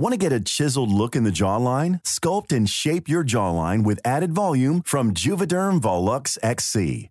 Want to get a chiseled look in the jawline? Sculpt and shape your jawline with added volume from Juvederm Volux XC.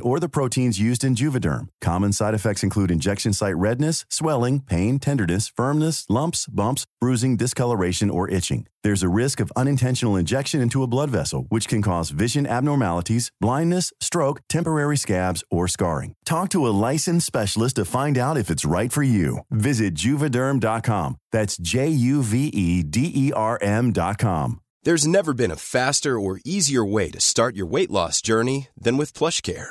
or the proteins used in Juvederm. Common side effects include injection site redness, swelling, pain, tenderness, firmness, lumps, bumps, bruising, discoloration, or itching. There's a risk of unintentional injection into a blood vessel, which can cause vision abnormalities, blindness, stroke, temporary scabs, or scarring. Talk to a licensed specialist to find out if it's right for you. Visit juvederm.com. That's J U V E D E R M.com. There's never been a faster or easier way to start your weight loss journey than with PlushCare.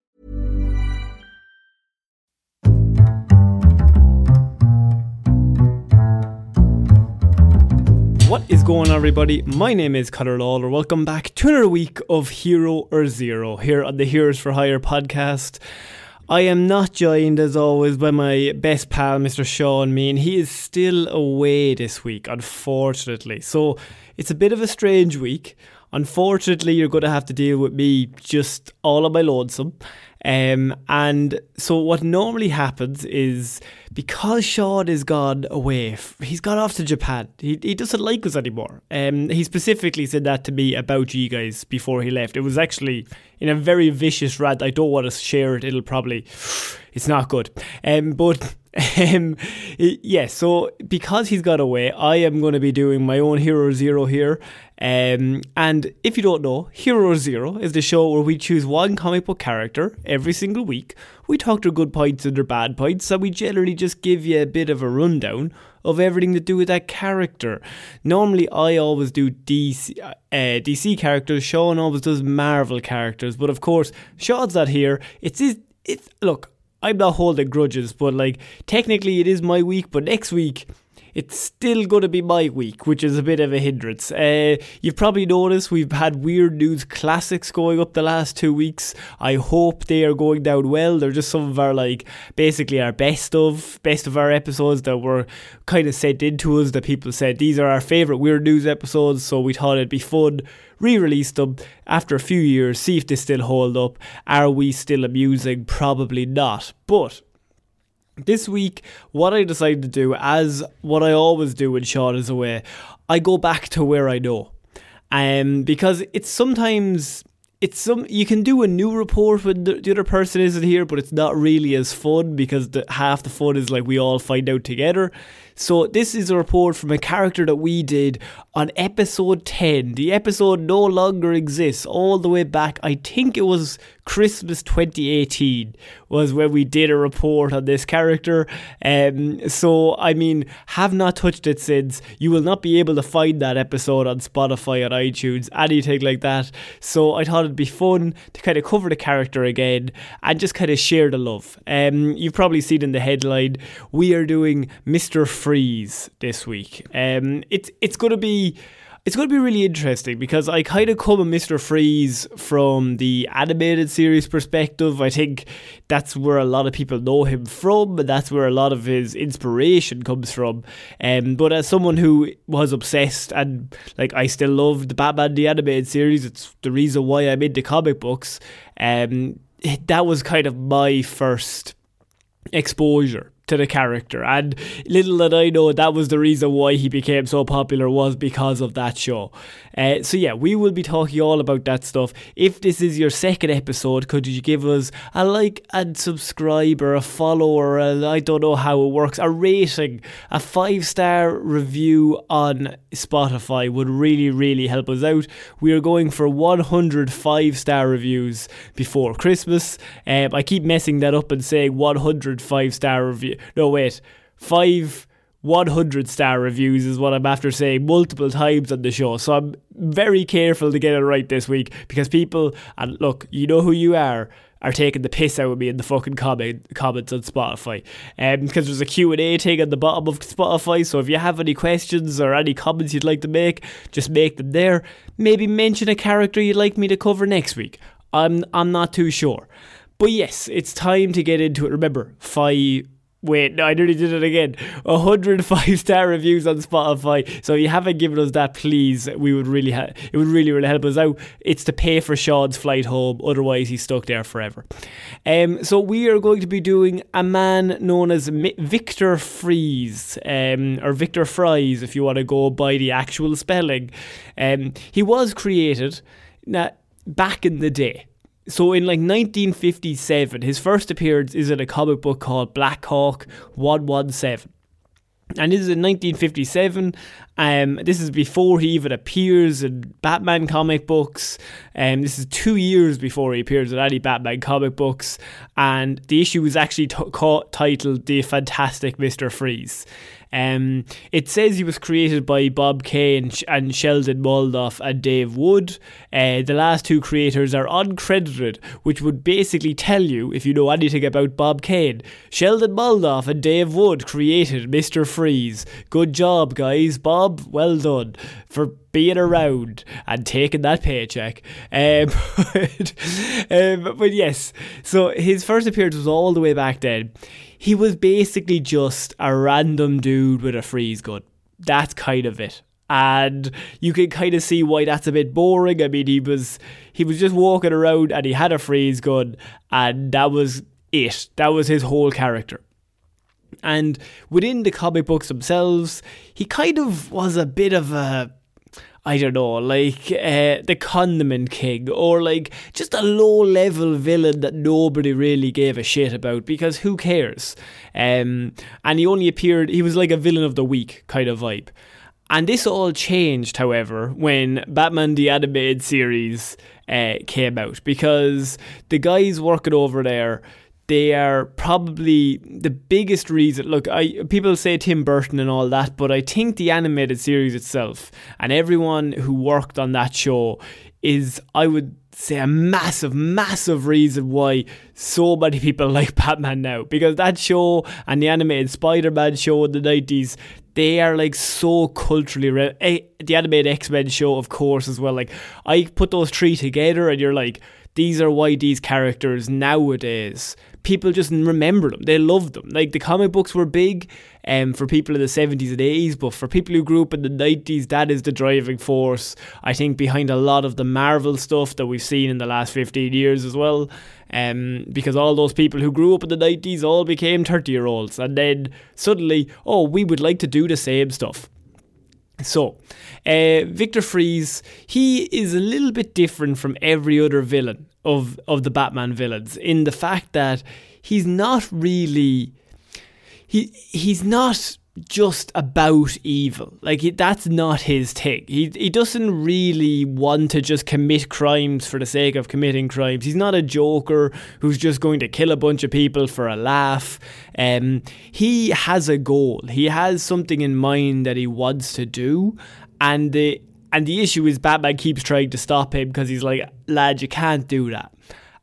What is going on, everybody? My name is Conor Lawler. Welcome back to another week of Hero or Zero here on the Heroes for Hire podcast. I am not joined, as always, by my best pal, Mr. Shaun Meighan. He is still away this week, unfortunately. So it's a bit of a strange week. Unfortunately, you're going to have to deal with me just all on my lonesome. Um, and so what normally happens is because Shaun is gone away, he's gone off to Japan. He, he doesn't like us anymore. Um, he specifically said that to me about you guys before he left. It was actually in a very vicious rant. I don't want to share it. It'll probably, it's not good. Um, but um, yeah, so because he's got away, I am going to be doing my own Hero Zero here. Um, and if you don't know, Hero Zero is the show where we choose one comic book character every single week. We talk their good points and their bad points, and we generally just give you a bit of a rundown of everything to do with that character. Normally, I always do DC uh, DC characters. Shaun always does Marvel characters, but of course, Shaun's not here. It's his. It's look. I'm not holding grudges, but like technically it is my week, but next week it's still going to be my week, which is a bit of a hindrance. Uh, you've probably noticed we've had Weird News Classics going up the last two weeks. I hope they are going down well. They're just some of our, like, basically our best of, best of our episodes that were kind of sent in to us that people said these are our favourite Weird News episodes, so we thought it'd be fun re release them after a few years, see if they still hold up. Are we still amusing? Probably not. But this week, what I decided to do, as what I always do when Shaun is away, I go back to where I know. Um, because it's sometimes it's some you can do a new report when the, the, other person isn't here, but it's not really as fun because the, half the fun is like we all find out together. So this is a report from a character that we did on episode 10. The episode no longer exists all the way back. I think it was Christmas 2018 was when we did a report on this character. Um, so I mean, have not touched it since. You will not be able to find that episode on Spotify, on iTunes, anything like that. So I thought it'd be fun to kind of cover the character again and just kind of share the love. Um, you've probably seen in the headline, we are doing Mr. Freeze this week. Um, it's it's going to be it's going to be really interesting because I kind of come at Mr. Freeze from the animated series perspective. I think that's where a lot of people know him from, and that's where a lot of his inspiration comes from. Um, but as someone who was obsessed and like I still love the Batman the animated series, it's the reason why I'm into comic books. Um, that was kind of my first exposure to the character. And little did I know that was the reason why he became so popular was because of that show. Uh, so yeah, we will be talking all about that stuff. If this is your second episode, could you give us a like and subscribe or a follow or I don't know how it works, a rating, a five star review on Spotify would really, really help us out. We are going for 100 five star reviews before Christmas. Um, I keep messing that up and saying 100 five star review. No, wait, five 100 star reviews is what I'm after saying multiple times on the show. So I'm very careful to get it right this week because people, and look, you know who you are, are taking the piss out of me in the fucking comment, comments on Spotify. Um, because there's a Q&A thing at the bottom of Spotify. So if you have any questions or any comments you'd like to make, just make them there. Maybe mention a character you'd like me to cover next week. I'm, I'm not too sure. But yes, it's time to get into it. Remember, five Wait, no, I nearly did it again. 105 star reviews on Spotify. So if you haven't given us that, please, we would really ha- it would really really help us out. It's to pay for Shaun's flight home. Otherwise, he's stuck there forever. Um, so we are going to be doing a man known as Victor Fries, um, or Victor Fries, if you want to go by the actual spelling. Um, he was created now back in the day so in like 1957, his first appearance is in a comic book called Black Hawk 117. And this is in 1957. Um, this is before he even appears in Batman comic books. Um, this is two years before he appears in any Batman comic books. And the issue was actually t- titled The Fantastic Mr. Freeze. Um, it says he was created by Bob Kane and Sheldon Moldoff and Dave Wood. Uh, the last two creators are uncredited, which would basically tell you, if you know anything about Bob Kane, Sheldon Moldoff and Dave Wood created Mr. Freeze. Good job, guys. Bob, well done for being around and taking that paycheck. Um, but, um, but yes, so his first appearance was all the way back then he was basically just a random dude with a freeze gun. That's kind of it. And you can kind of see why that's a bit boring. I mean, he was he was just walking around and he had a freeze gun, and that was it. That was his whole character. And within the comic books themselves, he kind of was a bit of a I don't know, like uh, the Condiment King, or like just a low level villain that nobody really gave a shit about because who cares? Um, and he only appeared, he was like a villain of the week kind of vibe. And this all changed, however, when Batman the Animated Series uh, came out because the guys working over there they are probably the biggest reason. Look, I people say Tim Burton and all that, but I think the animated series itself and everyone who worked on that show is, I would say, a massive, massive reason why so many people like Batman now. Because that show and the animated Spider Man show in the 90s, they are like so culturally re- eh, the animated X-Men show of course as well like I put those three together and you're like these are why these characters nowadays people just remember them. They love them. Like the comic books were big um, for people in the 70s and 80s, but for people who grew up in the 90s, that is the driving force, I think, behind a lot of the Marvel stuff that we've seen in the last 15 years as well. Um, because all those people who grew up in the 90s all became 30 year olds, and then suddenly, oh, we would like to do the same stuff. So, uh, Victor Fries, he is a little bit different from every other villain of of the Batman villains in the fact that he's not really he he's not just about evil. Like that's not his thing. He he doesn't really want to just commit crimes for the sake of committing crimes. He's not a joker who's just going to kill a bunch of people for a laugh. Um, he has a goal. He has something in mind that he wants to do, and the and the issue is Batman keeps trying to stop him because he's like, lad, you can't do that.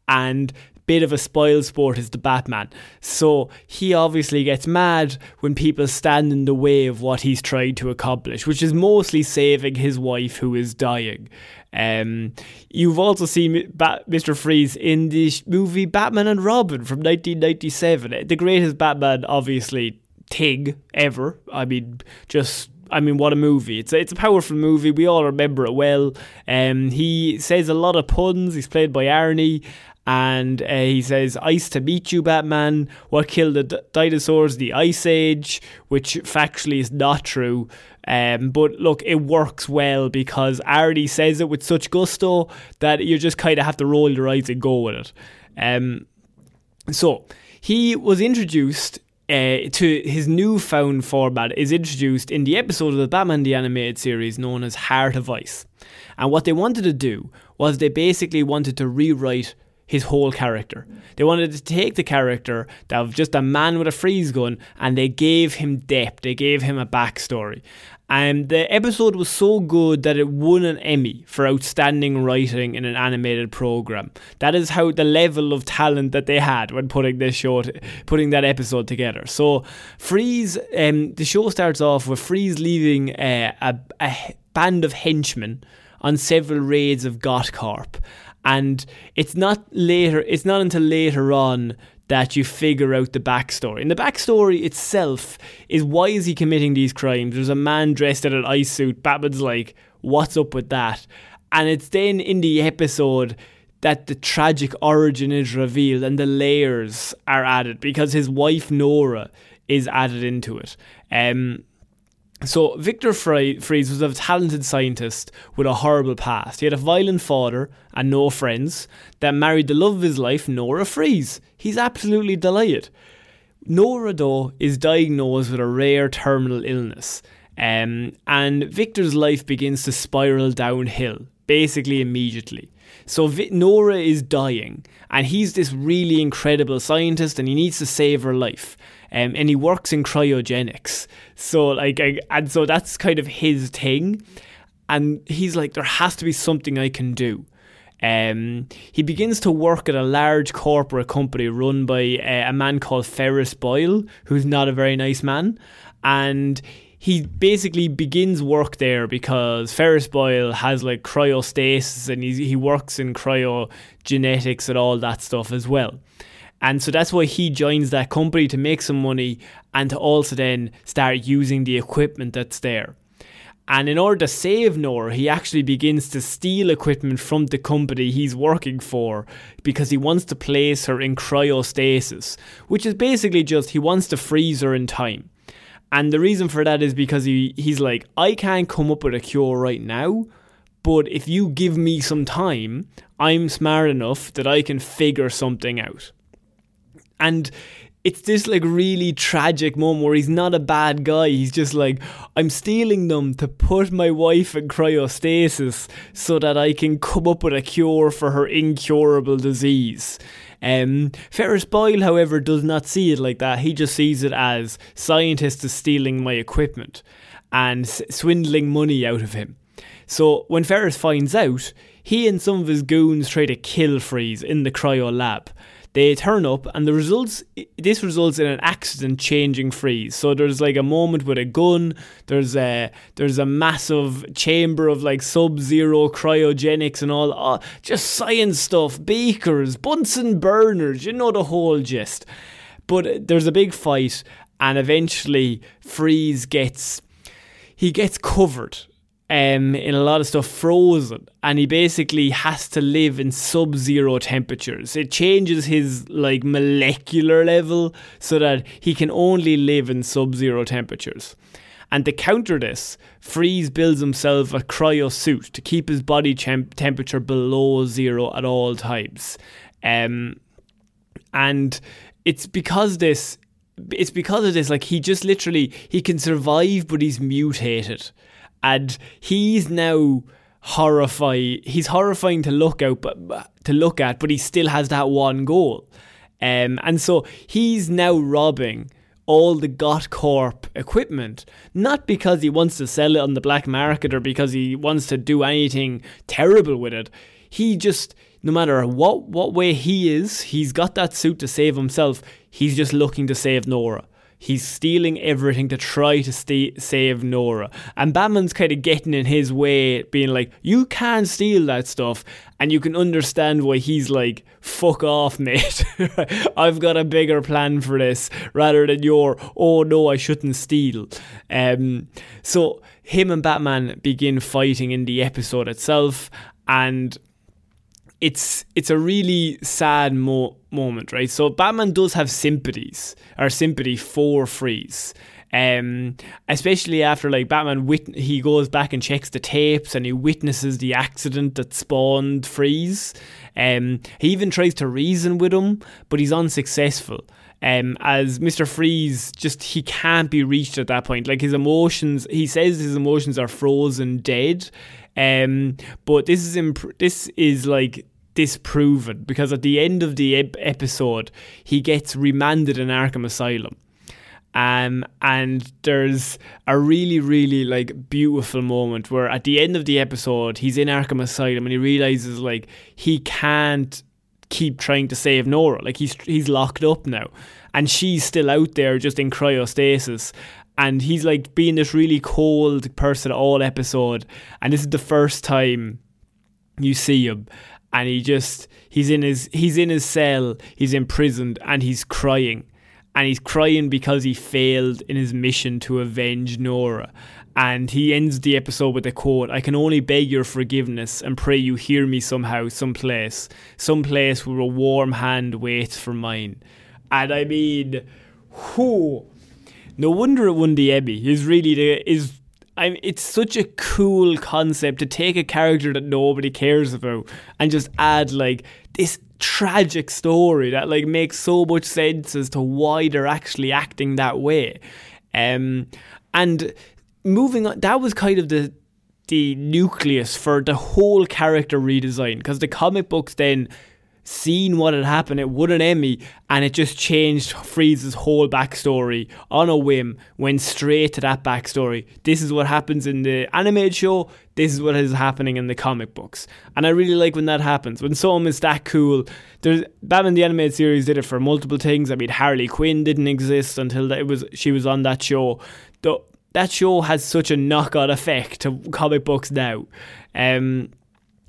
And bit of a spoil sport is the Batman. So he obviously gets mad when people stand in the way of what he's trying to accomplish, which is mostly saving his wife who is dying. Um, you've also seen Mr. Freeze in the movie Batman and Robin from 1997. The greatest Batman, obviously, Tig ever. I mean, just I mean, what a movie! It's a, it's a powerful movie. We all remember it well. Um, he says a lot of puns. He's played by Arnie, and uh, he says, "Ice to meet you, Batman. What killed the d- dinosaurs? The Ice Age," which factually is not true. Um, but look, it works well because Arnie says it with such gusto that you just kind of have to roll your eyes and go with it. Um, so he was introduced uh, to his newfound format is introduced in the episode of the Batman the Animated Series known as Heart of Ice. And what they wanted to do was they basically wanted to rewrite his whole character. They wanted to take the character that was just a man with a freeze gun and they gave him depth, they gave him a backstory. And the episode was so good that it won an Emmy for outstanding writing in an animated program. That is how the level of talent that they had when putting this show, putting that episode together. So Freeze, um, the show starts off with Freeze leaving uh, a, a band of henchmen on several raids of GothCorp, and it's not later. It's not until later on that you figure out the backstory. And the backstory itself is why is he committing these crimes? There's a man dressed in an ice suit. Batman's like, what's up with that? And it's then in the episode that the tragic origin is revealed and the layers are added because his wife Nora is added into it. Um, so, Victor Fries was a talented scientist with a horrible past. He had a violent father and no friends that married the love of his life, Nora Fries. He's absolutely delighted. Nora, though, is diagnosed with a rare terminal illness, um, and Victor's life begins to spiral downhill, basically immediately. So v- Nora is dying, and he's this really incredible scientist, and he needs to save her life. Um, and he works in cryogenics. So like, I, and so that's kind of his thing. And he's like, there has to be something I can do. Um, he begins to work at a large corporate company run by uh, a man called Ferris Boyle, who's not a very nice man, and he basically begins work there because Ferris Boyle has like cryostasis and he he works in cryogenetics and all that stuff as well. And so that's why he joins that company to make some money and to also then start using the equipment that's there. And in order to save Nora, he actually begins to steal equipment from the company he's working for because he wants to place her in cryostasis, which is basically just he wants to freeze her in time. And the reason for that is because he, he's like, I can't come up with a cure right now, but if you give me some time, I'm smart enough that I can figure something out. And it's this like really tragic moment where he's not a bad guy. He's just like, I'm stealing them to put my wife in cryostasis so that I can come up with a cure for her incurable disease. Um, Ferris Boyle, however, does not see it like that. He just sees it as scientists are stealing my equipment and swindling money out of him. So when Ferris finds out, he and some of his goons try to kill Freeze in the cryo lab. They turn up, and the results. This results in an accident changing freeze. So there's like a moment with a gun. There's a there's a massive chamber of like sub-zero cryogenics and all. Oh, just science stuff. Beakers, Bunsen burners. You know the whole gist. But there's a big fight, and eventually Freeze gets he gets covered um, in a lot of stuff frozen. And he basically has to live in sub-zero temperatures. It changes his like molecular level so that he can only live in sub-zero temperatures. And to counter this freeze builds himself a cryo suit to keep his body temp- temperature below zero at all times. Um, and it's because this it's because of this like he just literally he can survive but he's mutated and he's now horrifying he's horrifying to look out but to look at but he still has that one goal um, and so he's now robbing all the GothCorp equipment, not because he wants to sell it on the black market or because he wants to do anything terrible with it. He just no matter what what way he is, he's got that suit to save himself. He's just looking to save Nora. He's stealing everything to try to save Nora. And Batman's kind of getting in his way, being like, You can't steal that stuff. And you can understand why he's like, Fuck off, mate. I've got a bigger plan for this, rather than your, Oh no, I shouldn't steal. Um, so him and Batman begin fighting in the episode itself. And it's it's a really sad mo- moment, right? So Batman does have sympathies or sympathy for Freeze. Um, especially after like Batman wit- he goes back and checks the tapes and he witnesses the accident that spawned Freeze. Um, he even tries to reason with him, but he's unsuccessful. Um, as Mr. Freeze just he can't be reached at that point. Like his emotions, he says his emotions are frozen dead. Um, but this is imp- this is like disproven because at the end of the ep- episode, he gets remanded in Arkham Asylum. Um, and there's a really, really like beautiful moment where at the end of the episode, he's in Arkham Asylum and he realizes like he can't keep trying to save Nora. Like he's he's locked up now, and she's still out there just in cryostasis. And he's like being this really cold person all episode, and this is the first time you see him and he just he's in his he's in his cell he's imprisoned and he's crying. And he's crying because he failed in his mission to avenge Nora. And he ends the episode with a quote I can only beg your forgiveness and pray you hear me somehow someplace someplace where a warm hand waits for mine. And I mean who no wonder it won the Emmy is really the is I'm, it's such a cool concept to take a character that nobody cares about and just add like this tragic story that like makes so much sense as to why they're actually acting that way. Um, and moving on, that was kind of the the nucleus for the whole character redesign because the comic books then seen what had happened, it won an Emmy, and it just changed Freeze's whole backstory on a whim, went straight to that backstory. This is what happens in the animated show, this is what is happening in the comic books. And I really like when that happens. When something is that cool, there's Batman the Animated Series did it for multiple things. I mean Harley Quinn didn't exist until it was she was on that show. The, that show has such a knock on effect to comic books now. Um,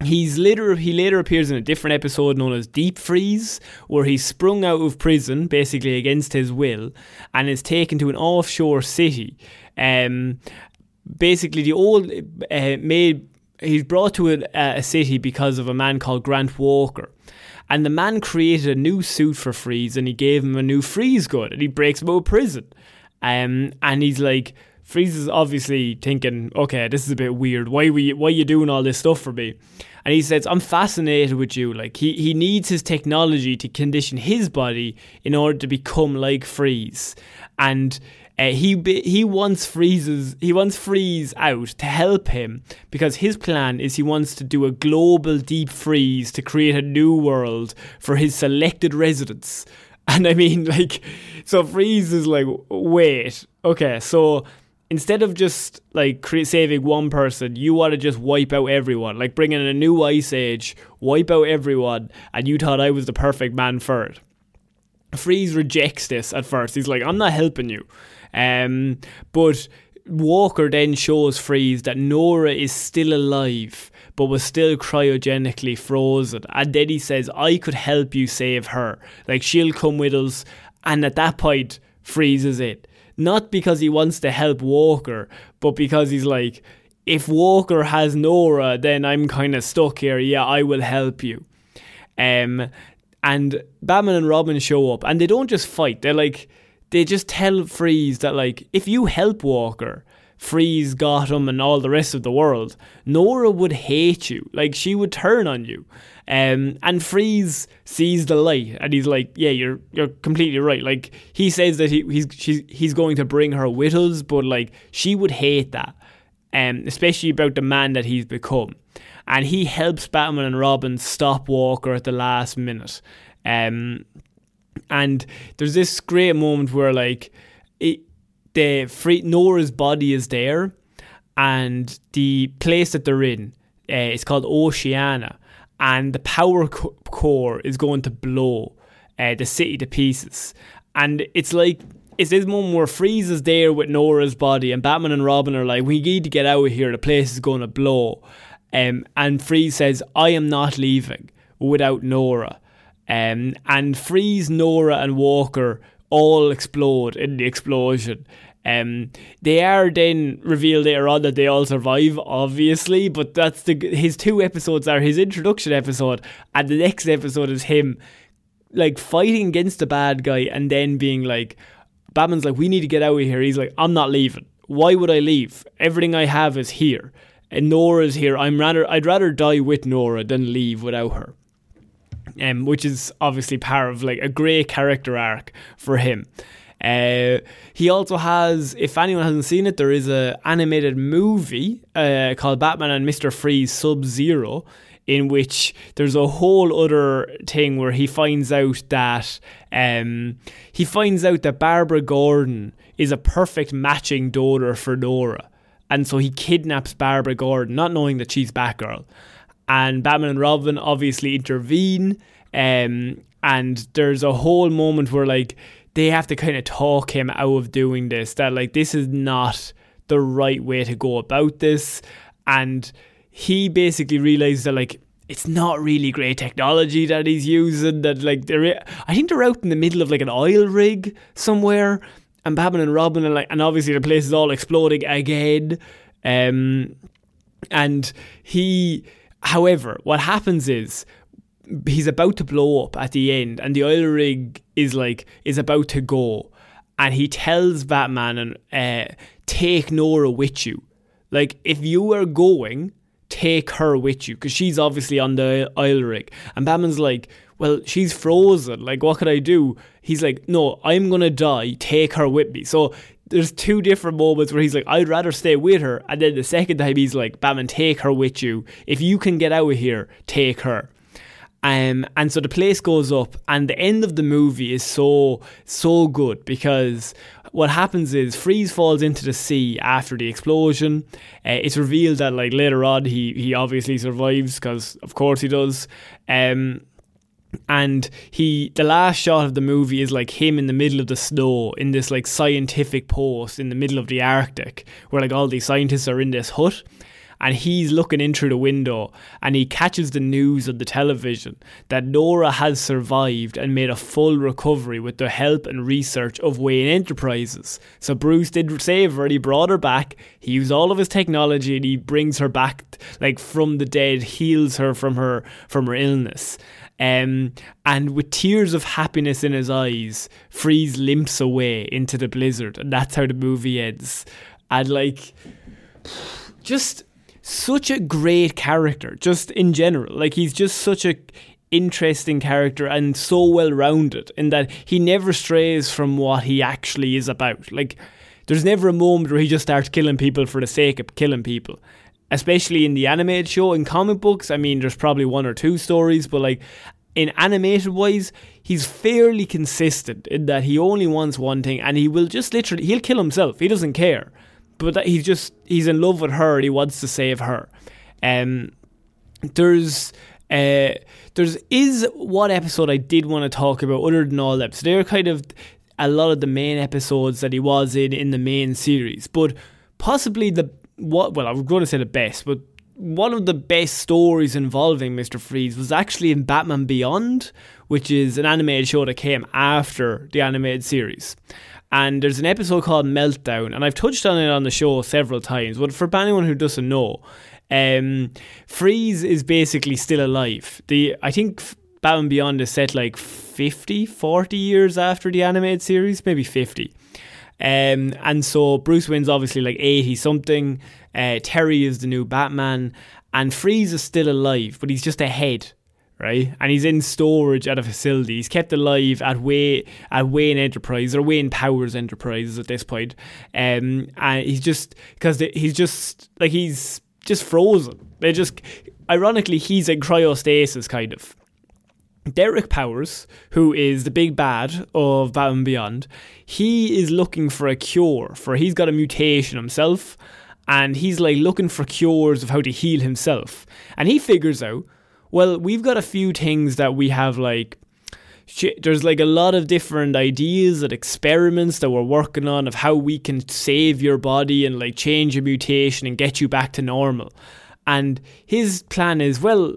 He's later he later appears in a different episode known as Deep Freeze, where he's sprung out of prison basically against his will and is taken to an offshore city. Um, basically, the old uh, made he's brought to a, a city because of a man called Grant Walker. And the man created a new suit for Freeze and he gave him a new freeze gun and he breaks him out of prison. Um, and he's like, Freeze is obviously thinking, okay, this is a bit weird. Why we why are you doing all this stuff for me? And he says, I'm fascinated with you. Like he, he needs his technology to condition his body in order to become like Freeze. And uh, he he wants Freeze's he wants Freeze out to help him because his plan is he wants to do a global deep freeze to create a new world for his selected residents. And I mean, like, so Freeze is like, wait, okay, so instead of just like saving one person, you want to just wipe out everyone, like bring in a new ice age, wipe out everyone, and you thought I was the perfect man for it. Freeze rejects this at first. He's like, I'm not helping you. Um, but Walker then shows Freeze that Nora is still alive, but was still cryogenically frozen. And then he says, I could help you save her. Like, she'll come with us. And at that point, freezes it not because he wants to help Walker, but because he's like, if Walker has Nora, then I'm kind of stuck here. Yeah, I will help you. Um, and Batman and Robin show up, and they don't just fight. They're like, they just tell Freeze that like, if you help Walker, Freeze, Gotham, and all the rest of the world, Nora would hate you. Like she would turn on you. Um, and Freeze sees the light, and he's like, "Yeah, you're you're completely right." Like he says that he, he's she's, he's going to bring her with us, but like she would hate that, um, especially about the man that he's become. And he helps Batman and Robin stop Walker at the last minute. Um, and there's this great moment where like it, the free Nora's body is there, and the place that they're in uh, is called Oceana, and the power co- core is going to blow uh, the city to pieces. And it's like it's this moment where Freeze is there with Nora's body, and Batman and Robin are like, "We need to get out of here. The place is going to blow." Um, and Freeze says, "I am not leaving without Nora." Um, and Freeze, Nora, and Walker all explode in the explosion. Um, they are then revealed later on that they all survive, obviously, but that's the his two episodes are his introduction episode, and the next episode is him like fighting against the bad guy and then being like, Batman's like, we need to get out of here. He's like, I'm not leaving. Why would I leave? Everything I have is here, and Nora's here. I'm rather, I'd rather die with Nora than leave without her. Um, which is obviously part of like a great character arc for him. Uh, he also has, if anyone hasn't seen it, there is a animated movie uh, called Batman and Mister Freeze Sub Zero, in which there's a whole other thing where he finds out that um, he finds out that Barbara Gordon is a perfect matching daughter for Nora. And so he kidnaps Barbara Gordon, not knowing that she's Batgirl. And Batman and Robin obviously intervene. Um, and there's a whole moment where like they have to kind of talk him out of doing this. That like this is not the right way to go about this. And he basically realizes that like it's not really great technology that he's using. That like they're, I think they're out in the middle of like an oil rig somewhere, and Batman and Robin are like, and obviously the place is all exploding again. Um, and he, however, what happens is he's about to blow up at the end, and the oil rig is like is about to go, and he tells Batman and uh, take Nora with you. Like if you are going, take her with you because she's obviously on the oil rig. And Batman's like, well, she's frozen. Like, what could I do? He's like, no, I'm gonna die. Take her with me. So there's two different moments where he's like, I'd rather stay with her. And then the second time he's like, Batman, take her with you. If you can get out of here, take her. Um, and so the place goes up, and the end of the movie is so so good because what happens is Freeze falls into the sea after the explosion. Uh, it's revealed that like later on he he obviously survives because of course he does. Um, and he the last shot of the movie is like him in the middle of the snow in this like scientific post in the middle of the Arctic where like all these scientists are in this hut and he's looking in through the window and he catches the news on the television that Nora has survived and made a full recovery with the help and research of Wayne Enterprises. So Bruce did save her, and he brought her back, he used all of his technology and he brings her back like from the dead, heals her from her from her illness. Um, and with tears of happiness in his eyes, Freeze limps away into the blizzard, and that's how the movie ends. And like, just such a great character, just in general. Like he's just such a interesting character and so well rounded in that he never strays from what he actually is about. Like there's never a moment where he just starts killing people for the sake of killing people. Especially in the animated show, in comic books, I mean, there's probably one or two stories, but like in animated wise, he's fairly consistent in that he only wants one thing and he will just literally, he'll kill himself. He doesn't care but he's just he's in love with her. he wants to save her. Um, there's uh, there's is one episode I did want to talk about other than all that. So they're kind of a lot of the main episodes that he was in in the main series, but possibly the what well I was going to say the best, but one of the best stories involving Mr. Freeze was actually in Batman Beyond, which is an animated show that came after the animated series. And there's an episode called Meltdown, and I've touched on it on the show several times. But for anyone who doesn't know, um, Freeze is basically still alive. The I think Batman Beyond is set like 50, 40 years after the animated series, maybe 50. Um, and so Bruce Wayne's obviously like 80 something. Uh, Terry is the new Batman, and Freeze is still alive, but he's just a head right? And he's in storage at a facility. He's kept alive at Way at Wayne Enterprise or Wayne Powers Enterprises at this point. Um, and he's just because he's just like he's just frozen. They just ironically he's in cryostasis kind of. Derek Powers, who is the big bad of Batman Beyond, he is looking for a cure for he's got a mutation himself and he's like looking for cures of how to heal himself. And he figures out well, we've got a few things that we have like there's like a lot of different ideas and experiments that we're working on of how we can save your body and like change a mutation and get you back to normal. And his plan is, well,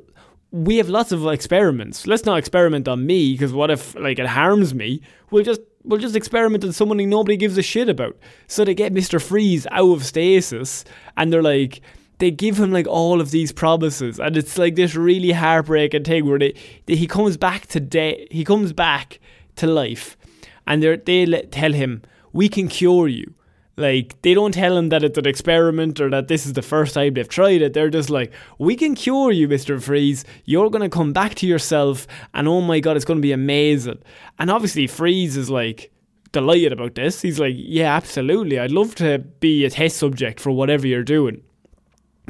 we have lots of experiments. Let's not experiment on me because what if like it harms me? We'll just we'll just experiment on someone nobody gives a shit about. So they get Mr. Freeze out of stasis and they're like they give him like all of these promises, and it's like this really heartbreaking thing where they, they he comes back to de- he comes back to life, and they they tell him we can cure you. Like they don't tell him that it's an experiment or that this is the first time they've tried it. They're just like, "We can cure you, Mister Freeze. You're gonna come back to yourself, and oh my god, it's gonna be amazing." And obviously, Freeze is like delighted about this. He's like, "Yeah, absolutely. I'd love to be a test subject for whatever you're doing."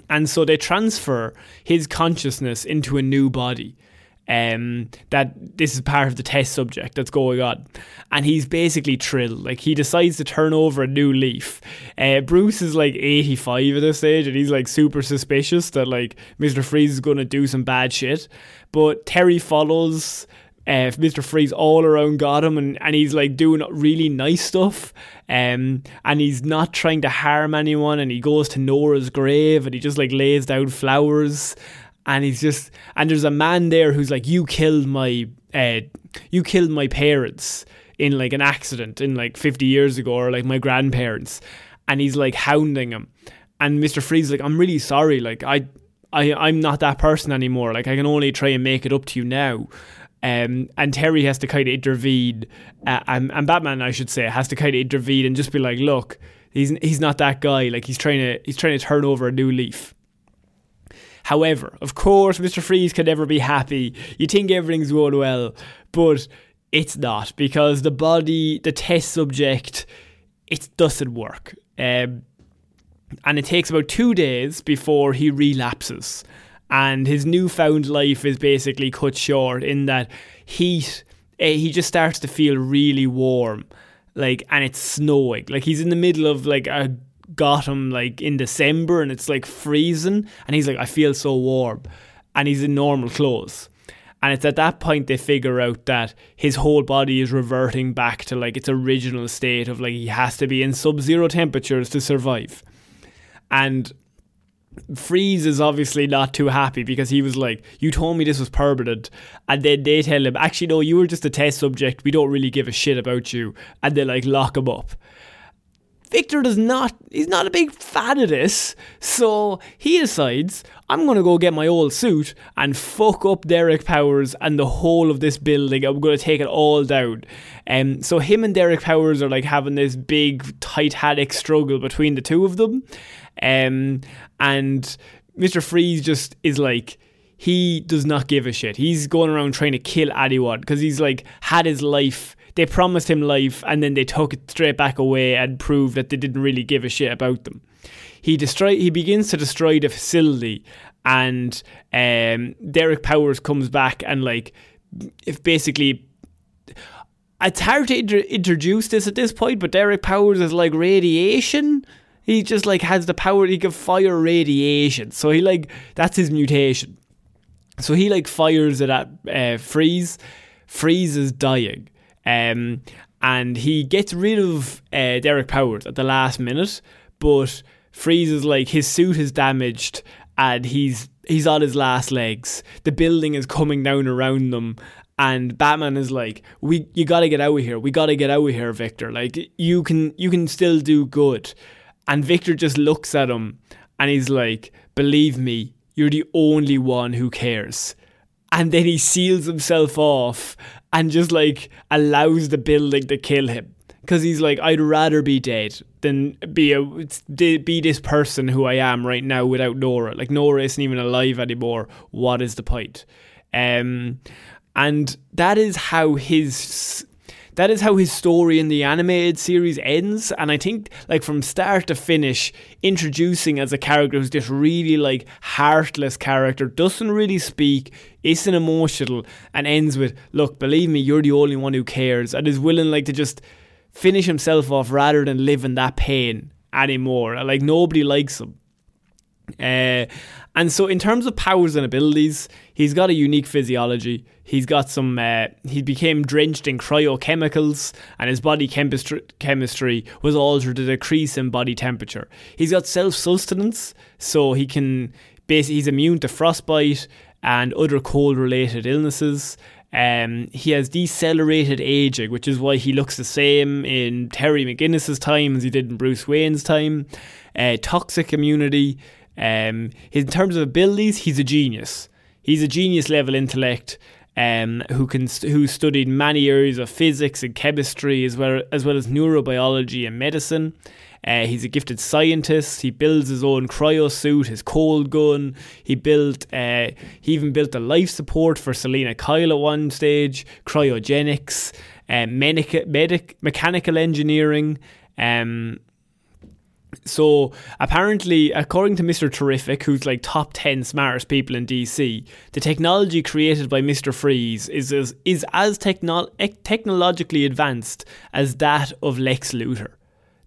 And so they transfer his consciousness into a new body. Um, that this is part of the test subject that's going on, and he's basically thrilled. Like he decides to turn over a new leaf. Uh, Bruce is like eighty five at this stage, and he's like super suspicious that like Mister Freeze is going to do some bad shit. But Terry follows uh, Mr. Freeze all around Gotham and, and he's like doing really nice stuff. Um, and he's not trying to harm anyone and he goes to Nora's grave and he just like lays down flowers and he's just and there's a man there who's like you killed my uh, you killed my parents in like an accident in like 50 years ago or like my grandparents and he's like hounding him and Mr. Freeze like I'm really sorry like I I I'm not that person anymore like I can only try and make it up to you now um, and Terry has to kind of intervene, uh, and, and Batman, I should say, has to kind of intervene and just be like, "Look, he's he's not that guy. Like he's trying to he's trying to turn over a new leaf." However, of course, Mister Freeze can never be happy. You think everything's going well, but it's not because the body, the test subject, it doesn't work. Um, and it takes about two days before he relapses and his newfound life is basically cut short in that heat. Uh, he just starts to feel really warm, like, and it's snowing. Like he's in the middle of like a Gotham, like in December, and it's like freezing, and he's like, I feel so warm, and he's in normal clothes. And it's at that point they figure out that his whole body is reverting back to like its original state of like he has to be in sub zero temperatures to survive. And Freeze is obviously not too happy because he was like, You told me this was permanent. And then they tell him, Actually, no, you were just a test subject. We don't really give a shit about you. And they like lock him up. Victor does not, he's not a big fan of this. So he decides, I'm going to go get my old suit and fuck up Derek Powers and the whole of this building. I'm going to take it all down. Um, so him and Derek Powers are like having this big titanic struggle between the two of them. Um, and Mr. Freeze just is like, he does not give a shit. He's going around trying to kill anyone because he's like had his life. They promised him life and then they took it straight back away and proved that they didn't really give a shit about them. He destroy. He begins to destroy the facility, and um, Derek Powers comes back and like, if basically it's hard to inter- introduce this at this point, but Derek Powers is like radiation. He just like has the power. He can fire radiation. So he like that's his mutation. So he like fires it at uh, Freeze. Freeze is dying. Um, and he gets rid of uh, Derek Powers at the last minute, but Freeze is like his suit is damaged and he's he's on his last legs. The building is coming down around them, and Batman is like, "We, you got to get out of here. We got to get out of here, Victor. Like you can, you can still do good." And Victor just looks at him and he's like, Believe me, you're the only one who cares. And then he seals himself off and just like allows the building to kill him. Because he's like, I'd rather be dead than be a be this person who I am right now without Nora. Like Nora isn't even alive anymore. What is the point? Um, and that is how his that is how his story in the animated series ends. And I think, like, from start to finish, introducing as a character who's this really, like, heartless character, doesn't really speak, isn't emotional, and ends with, look, believe me, you're the only one who cares, and is willing, like, to just finish himself off rather than live in that pain anymore. Like, nobody likes him. Uh, and so, in terms of powers and abilities, he's got a unique physiology. He's got some. Uh, he became drenched in cryochemicals, and his body chemistry, chemistry was altered to decrease in body temperature. He's got self sustenance, so he can. Basically, he's immune to frostbite and other cold related illnesses. Um, he has decelerated aging, which is why he looks the same in Terry McGinnis's time as he did in Bruce Wayne's time. Uh, toxic immunity. Um, in terms of abilities, he's a genius. He's a genius level intellect. Um, who can who studied many areas of physics and chemistry as well as well as neurobiology and medicine. Uh, he's a gifted scientist. He builds his own cryo suit, his cold gun. He built. Uh, he even built a life support for Selina Kyle at one stage. Cryogenics, uh, medic, medic, mechanical engineering. Um, so apparently, according to Mr. Terrific, who's like top 10 smartest people in DC, the technology created by Mr. Freeze is as, is as techno- technologically advanced as that of Lex Luthor.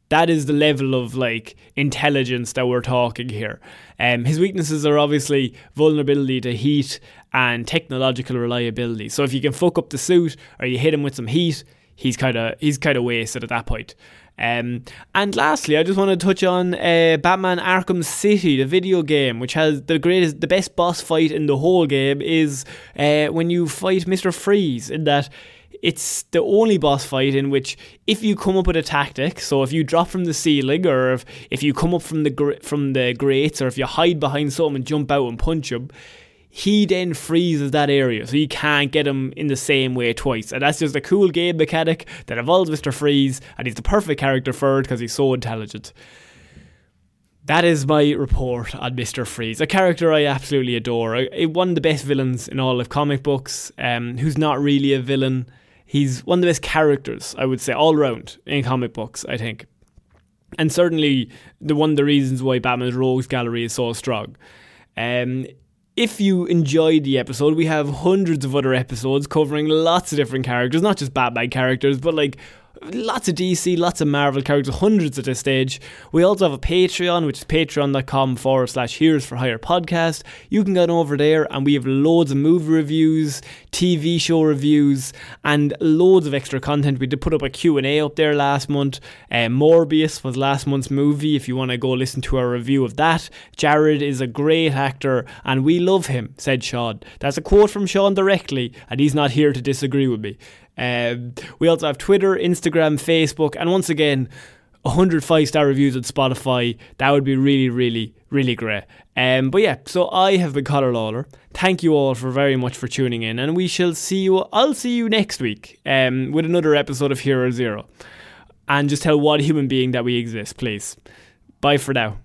That is the level of like intelligence that we're talking here. Um, his weaknesses are obviously vulnerability to heat and technological reliability. So if you can fuck up the suit or you hit him with some heat, he's kind of he's kind of wasted at that point. Um, and lastly, I just want to touch on uh, Batman Arkham City, the video game, which has the greatest, the best boss fight in the whole game is uh, when you fight Mister Freeze. In that, it's the only boss fight in which if you come up with a tactic, so if you drop from the ceiling, or if, if you come up from the gr- from the grates, or if you hide behind something and jump out and punch him he then freezes that area, so you can't get him in the same way twice. And that's just a cool game mechanic that involves Mr. Freeze, and he's the perfect character for it because he's so intelligent. That is my report on Mr. Freeze, a character I absolutely adore. One of the best villains in all of comic books, um, who's not really a villain. He's one of the best characters, I would say, all round in comic books, I think. And certainly the one of the reasons why Batman's Rogues Gallery is so strong. Um, if you enjoyed the episode, we have hundreds of other episodes covering lots of different characters, not just Batman characters, but like lots of DC, lots of Marvel characters, hundreds at this stage. We also have a Patreon, which is patreon.com forward slash heroes for hire podcast. You can get over there and we have loads of movie reviews, TV show reviews, and loads of extra content. We did put up a Q&A up there last month. Uh, Morbius was last month's movie if you want to go listen to our review of that. Jared is a great actor and we love him, said Shaun. That's a quote from Shaun directly and he's not here to disagree with me. Um, we also have Twitter, Instagram, Facebook, and once again, 100 five star reviews on Spotify. That would be really, really, really great. Um, but yeah, so I have been Conor Lawler. Thank you all for very much for tuning in, and we shall see you. I'll see you next week um, with another episode of Hero Zero. And just tell one human being that we exist, please. Bye for now.